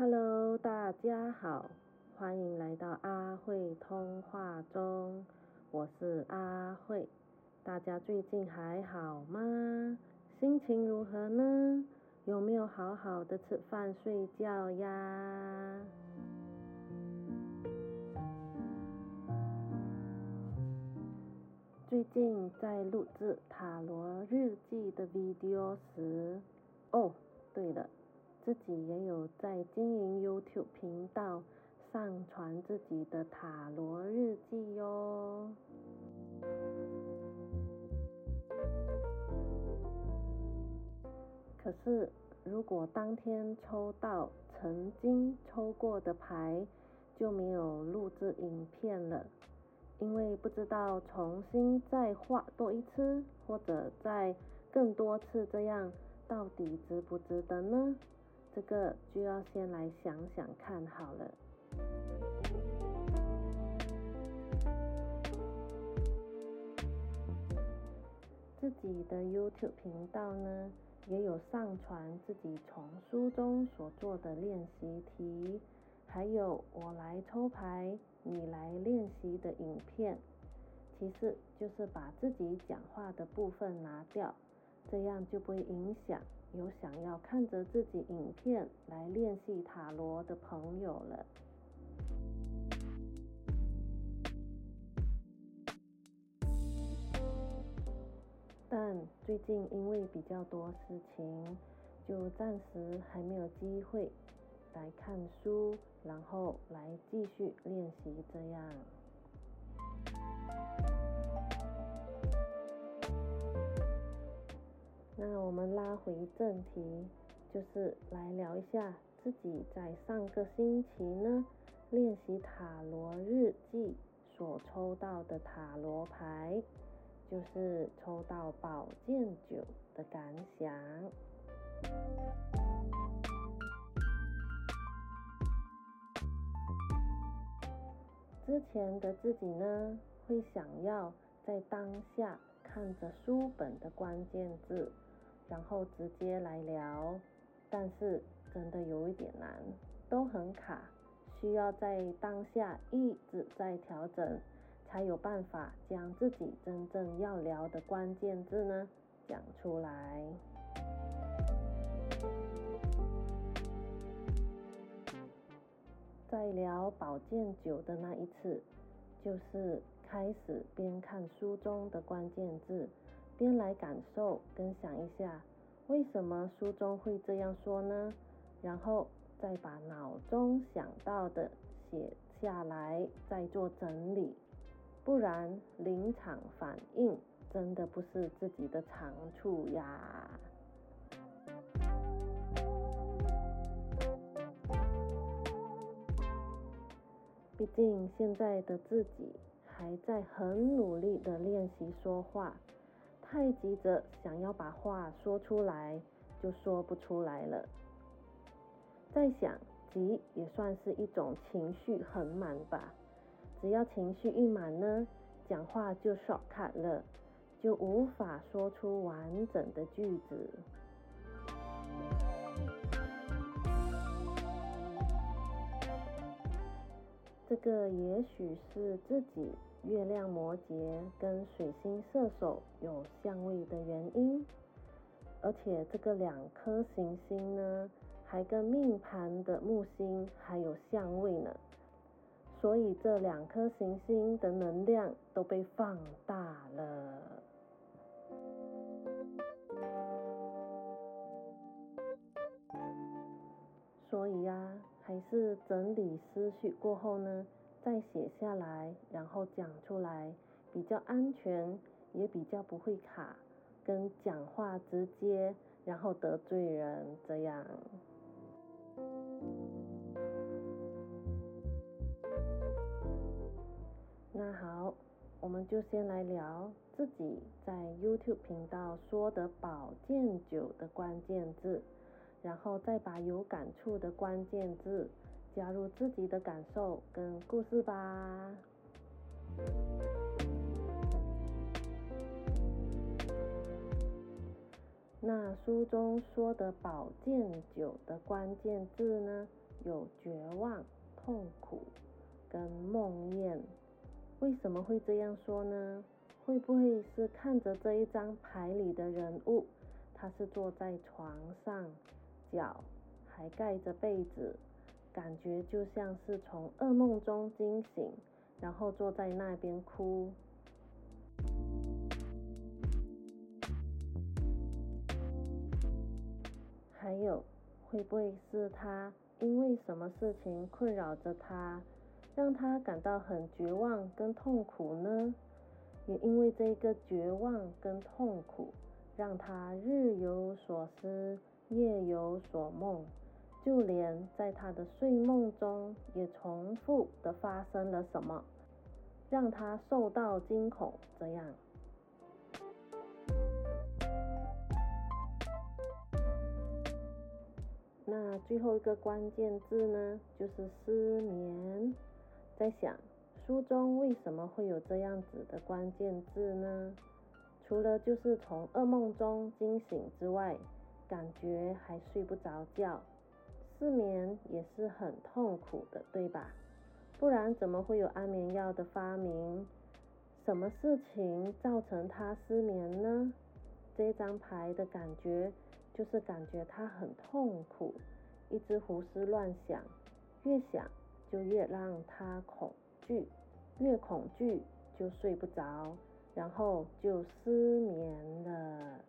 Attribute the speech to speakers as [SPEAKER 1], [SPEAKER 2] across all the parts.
[SPEAKER 1] Hello，大家好，欢迎来到阿慧通话中，我是阿慧。大家最近还好吗？心情如何呢？有没有好好的吃饭睡觉呀？最近在录制塔罗日记的 video 时，哦，对了。自己也有在经营 YouTube 频道，上传自己的塔罗日记哟。可是，如果当天抽到曾经抽过的牌，就没有录制影片了，因为不知道重新再画多一次，或者再更多次，这样到底值不值得呢？这个就要先来想想看好了。自己的 YouTube 频道呢，也有上传自己从书中所做的练习题，还有我来抽牌，你来练习的影片。其次就是把自己讲话的部分拿掉，这样就不会影响。有想要看着自己影片来练习塔罗的朋友了，但最近因为比较多事情，就暂时还没有机会来看书，然后来继续练习这样。那我们拉回正题，就是来聊一下自己在上个星期呢练习塔罗日记所抽到的塔罗牌，就是抽到宝剑九的感想。之前的自己呢，会想要在当下看着书本的关键字。然后直接来聊，但是真的有一点难，都很卡，需要在当下一直在调整，才有办法将自己真正要聊的关键字呢讲出来。在聊宝剑九的那一次，就是开始边看书中的关键字。边来感受跟想一下，为什么书中会这样说呢？然后再把脑中想到的写下来，再做整理。不然临场反应真的不是自己的长处呀。毕竟现在的自己还在很努力的练习说话。太急着想要把话说出来，就说不出来了。在想，急也算是一种情绪很满吧。只要情绪一满呢，讲话就 short cut 了，就无法说出完整的句子。这个也许是自己。月亮摩羯跟水星射手有相位的原因，而且这个两颗行星呢，还跟命盘的木星还有相位呢，所以这两颗行星的能量都被放大了。所以呀，还是整理思绪过后呢。再写下来，然后讲出来，比较安全，也比较不会卡，跟讲话直接，然后得罪人这样。那好，我们就先来聊自己在 YouTube 频道说的保健酒的关键字，然后再把有感触的关键字。加入自己的感受跟故事吧。那书中说的宝剑九的关键字呢，有绝望、痛苦跟梦魇。为什么会这样说呢？会不会是看着这一张牌里的人物，他是坐在床上，脚还盖着被子，感觉就像是从噩梦中惊醒，然后坐在那边哭？还有，会不会是他因为什么事情困扰着他，让他感到很绝望跟痛苦呢？也因为这个绝望跟痛苦，让他日有所思，夜有所梦，就连在他的睡梦中也重复的发生了什么，让他受到惊恐。这样。那最后一个关键字呢，就是失眠。在想书中为什么会有这样子的关键字呢？除了就是从噩梦中惊醒之外，感觉还睡不着觉，失眠也是很痛苦的，对吧？不然怎么会有安眠药的发明？什么事情造成他失眠呢？这张牌的感觉。就是感觉他很痛苦，一直胡思乱想，越想就越让他恐惧，越恐惧就睡不着，然后就失眠了。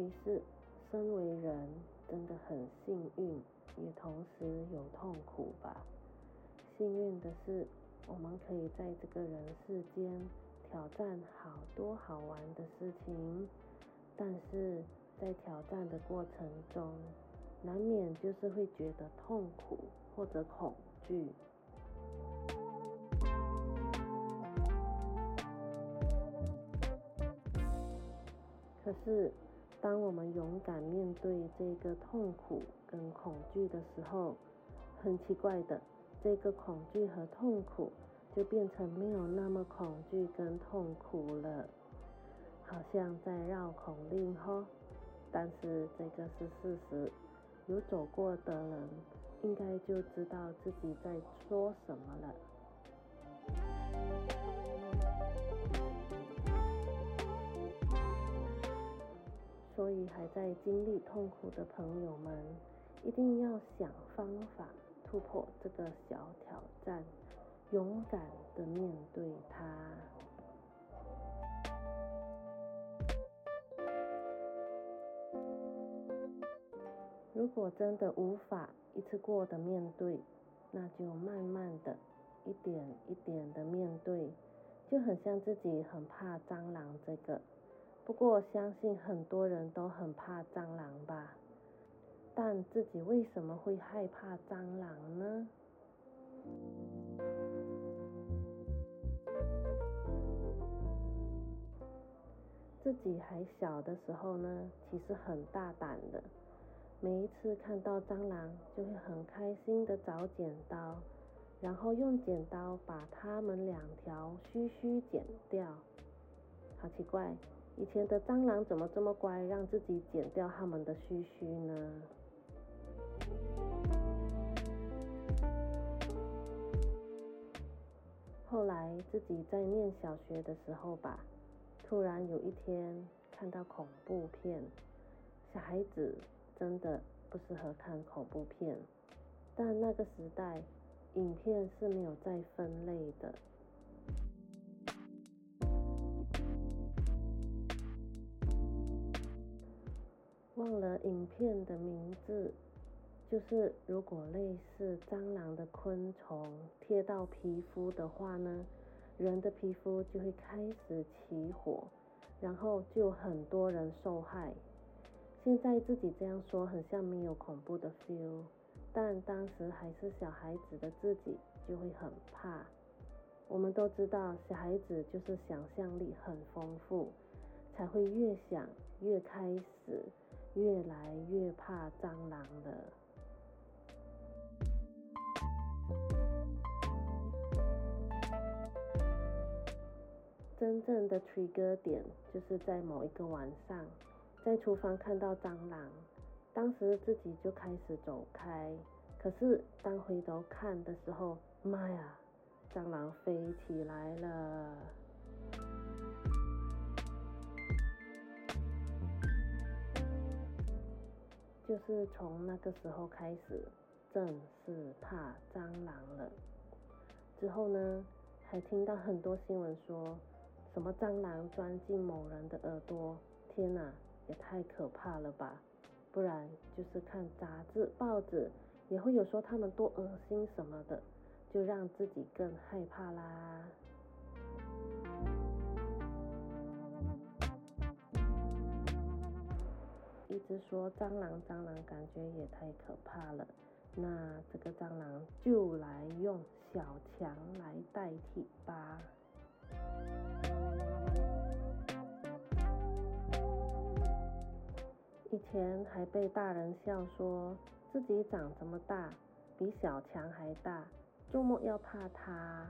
[SPEAKER 1] 其实，身为人真的很幸运，也同时有痛苦吧。幸运的是。我们可以在这个人世间挑战好多好玩的事情，但是在挑战的过程中，难免就是会觉得痛苦或者恐惧。可是，当我们勇敢面对这个痛苦跟恐惧的时候，很奇怪的。这个恐惧和痛苦就变成没有那么恐惧跟痛苦了，好像在绕口令哈，但是这个是事实，有走过的人应该就知道自己在说什么了。所以还在经历痛苦的朋友们，一定要想方法。突破这个小挑战，勇敢的面对它。如果真的无法一次过的面对，那就慢慢的一点一点的面对，就很像自己很怕蟑螂这个。不过相信很多人都很怕蟑螂吧。但自己为什么会害怕蟑螂呢？自己还小的时候呢，其实很大胆的，每一次看到蟑螂，就会很开心的找剪刀，然后用剪刀把它们两条须须剪掉。好奇怪，以前的蟑螂怎么这么乖，让自己剪掉它们的须须呢？后来自己在念小学的时候吧，突然有一天看到恐怖片，小孩子真的不适合看恐怖片，但那个时代影片是没有再分类的，忘了影片的名字。就是如果类似蟑螂的昆虫贴到皮肤的话呢，人的皮肤就会开始起火，然后就很多人受害。现在自己这样说很像没有恐怖的 feel，但当时还是小孩子的自己就会很怕。我们都知道小孩子就是想象力很丰富，才会越想越开始越来越怕蟑螂了。真正的 trigger 点就是在某一个晚上，在厨房看到蟑螂，当时自己就开始走开。可是当回头看的时候，妈呀，蟑螂飞起来了！就是从那个时候开始，正是怕蟑螂了。之后呢，还听到很多新闻说。什么蟑螂钻进某人的耳朵？天哪，也太可怕了吧！不然就是看杂志、报纸，也会有说他们多恶心什么的，就让自己更害怕啦。一直说蟑螂，蟑螂感觉也太可怕了。那这个蟑螂就来用小强来代替吧。以前还被大人笑说自己长这么大，比小强还大，做梦要怕他。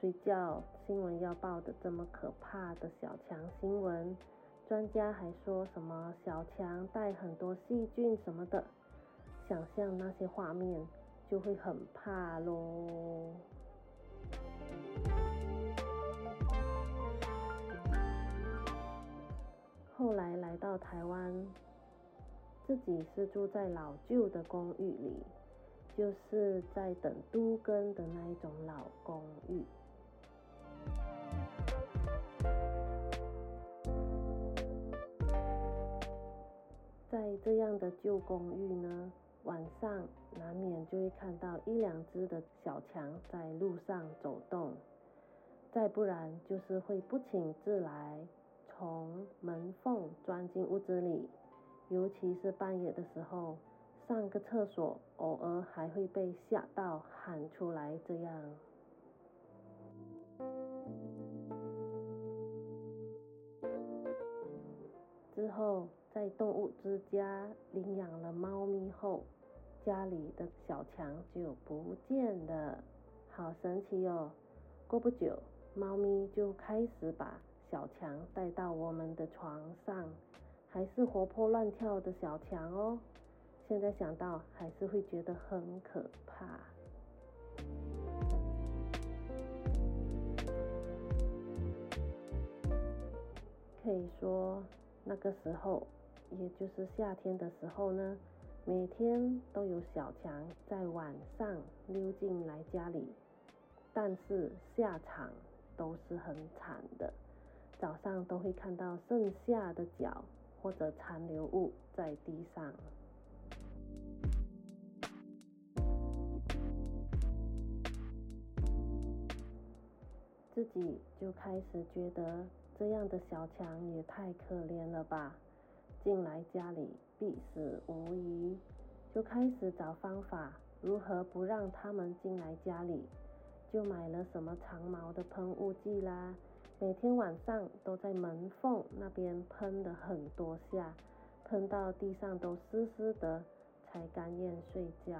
[SPEAKER 1] 睡觉新闻要报的这么可怕的小强新闻，专家还说什么小强带很多细菌什么的，想象那些画面就会很怕喽。后来来到台湾，自己是住在老旧的公寓里，就是在等都更的那一种老公寓。在这样的旧公寓呢，晚上难免就会看到一两只的小强在路上走动，再不然就是会不请自来。从门缝钻进屋子里，尤其是半夜的时候，上个厕所，偶尔还会被吓到喊出来。这样之后，在动物之家领养了猫咪后，家里的小强就不见了，好神奇哦！过不久，猫咪就开始把。小强带到我们的床上，还是活泼乱跳的小强哦。现在想到还是会觉得很可怕。可以说那个时候，也就是夏天的时候呢，每天都有小强在晚上溜进来家里，但是下场都是很惨的。早上都会看到剩下的脚或者残留物在地上，自己就开始觉得这样的小强也太可怜了吧，进来家里必死无疑，就开始找方法如何不让他们进来家里，就买了什么长毛的喷雾剂啦。每天晚上都在门缝那边喷了很多下，喷到地上都湿湿的，才甘愿睡觉。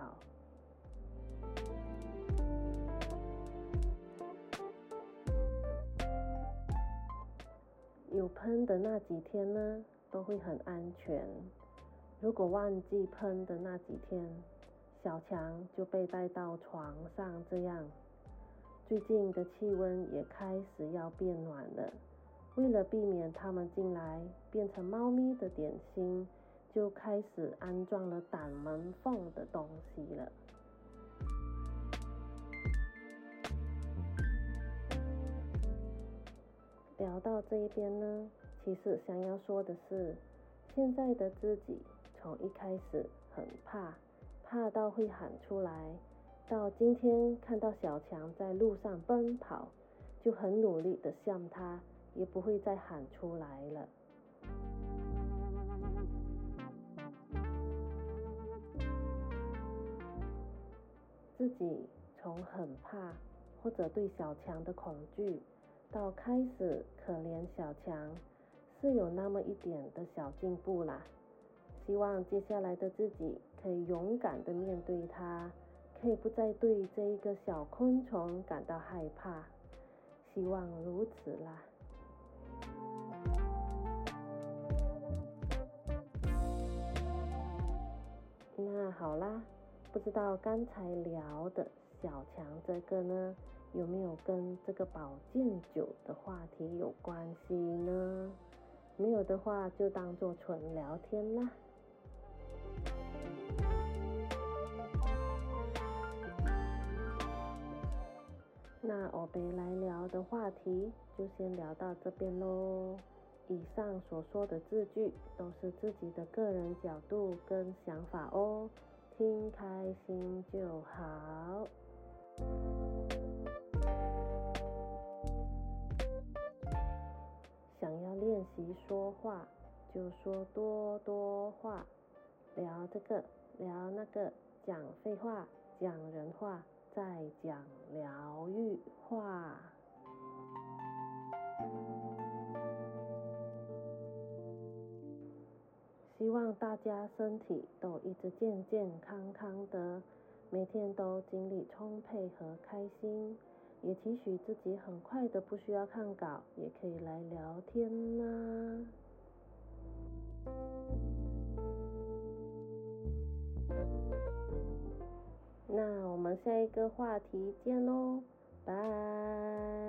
[SPEAKER 1] 有喷的那几天呢，都会很安全。如果忘记喷的那几天，小强就被带到床上这样。最近的气温也开始要变暖了，为了避免它们进来变成猫咪的点心，就开始安装了挡门缝的东西了。聊到这一边呢，其实想要说的是，现在的自己从一开始很怕，怕到会喊出来。到今天看到小强在路上奔跑，就很努力的向他，也不会再喊出来了。自己从很怕或者对小强的恐惧，到开始可怜小强，是有那么一点的小进步啦。希望接下来的自己可以勇敢的面对它可以不再对这一个小昆虫感到害怕。希望如此啦。那好啦不知道刚才聊的小强这个呢有没有跟这个保健酒的话题有关系呢？没有的话，就当做纯聊天啦。那我们来聊的话题就先聊到这边喽。以上所说的字句都是自己的个人角度跟想法哦，听开心就好。习说话，就说多多话，聊这个聊那个，讲废话，讲人话，再讲疗愈话。希望大家身体都一直健健康康的，每天都精力充沛和开心。也期许自己很快的不需要看稿，也可以来聊天啦。那我们下一个话题见喽，拜。